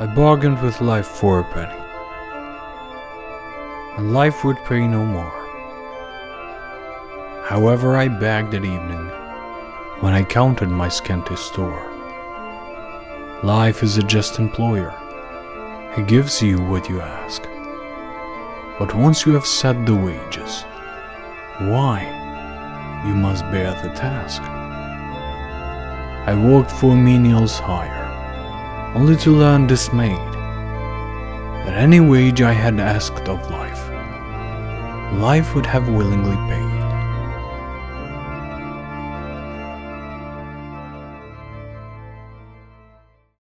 I bargained with life for a penny, and life would pay no more. However, I begged that evening when I counted my scanty store. Life is a just employer, he gives you what you ask. But once you have set the wages, why, you must bear the task. I worked for menials hire, only to learn dismayed that any wage I had asked of life, life would have willingly paid.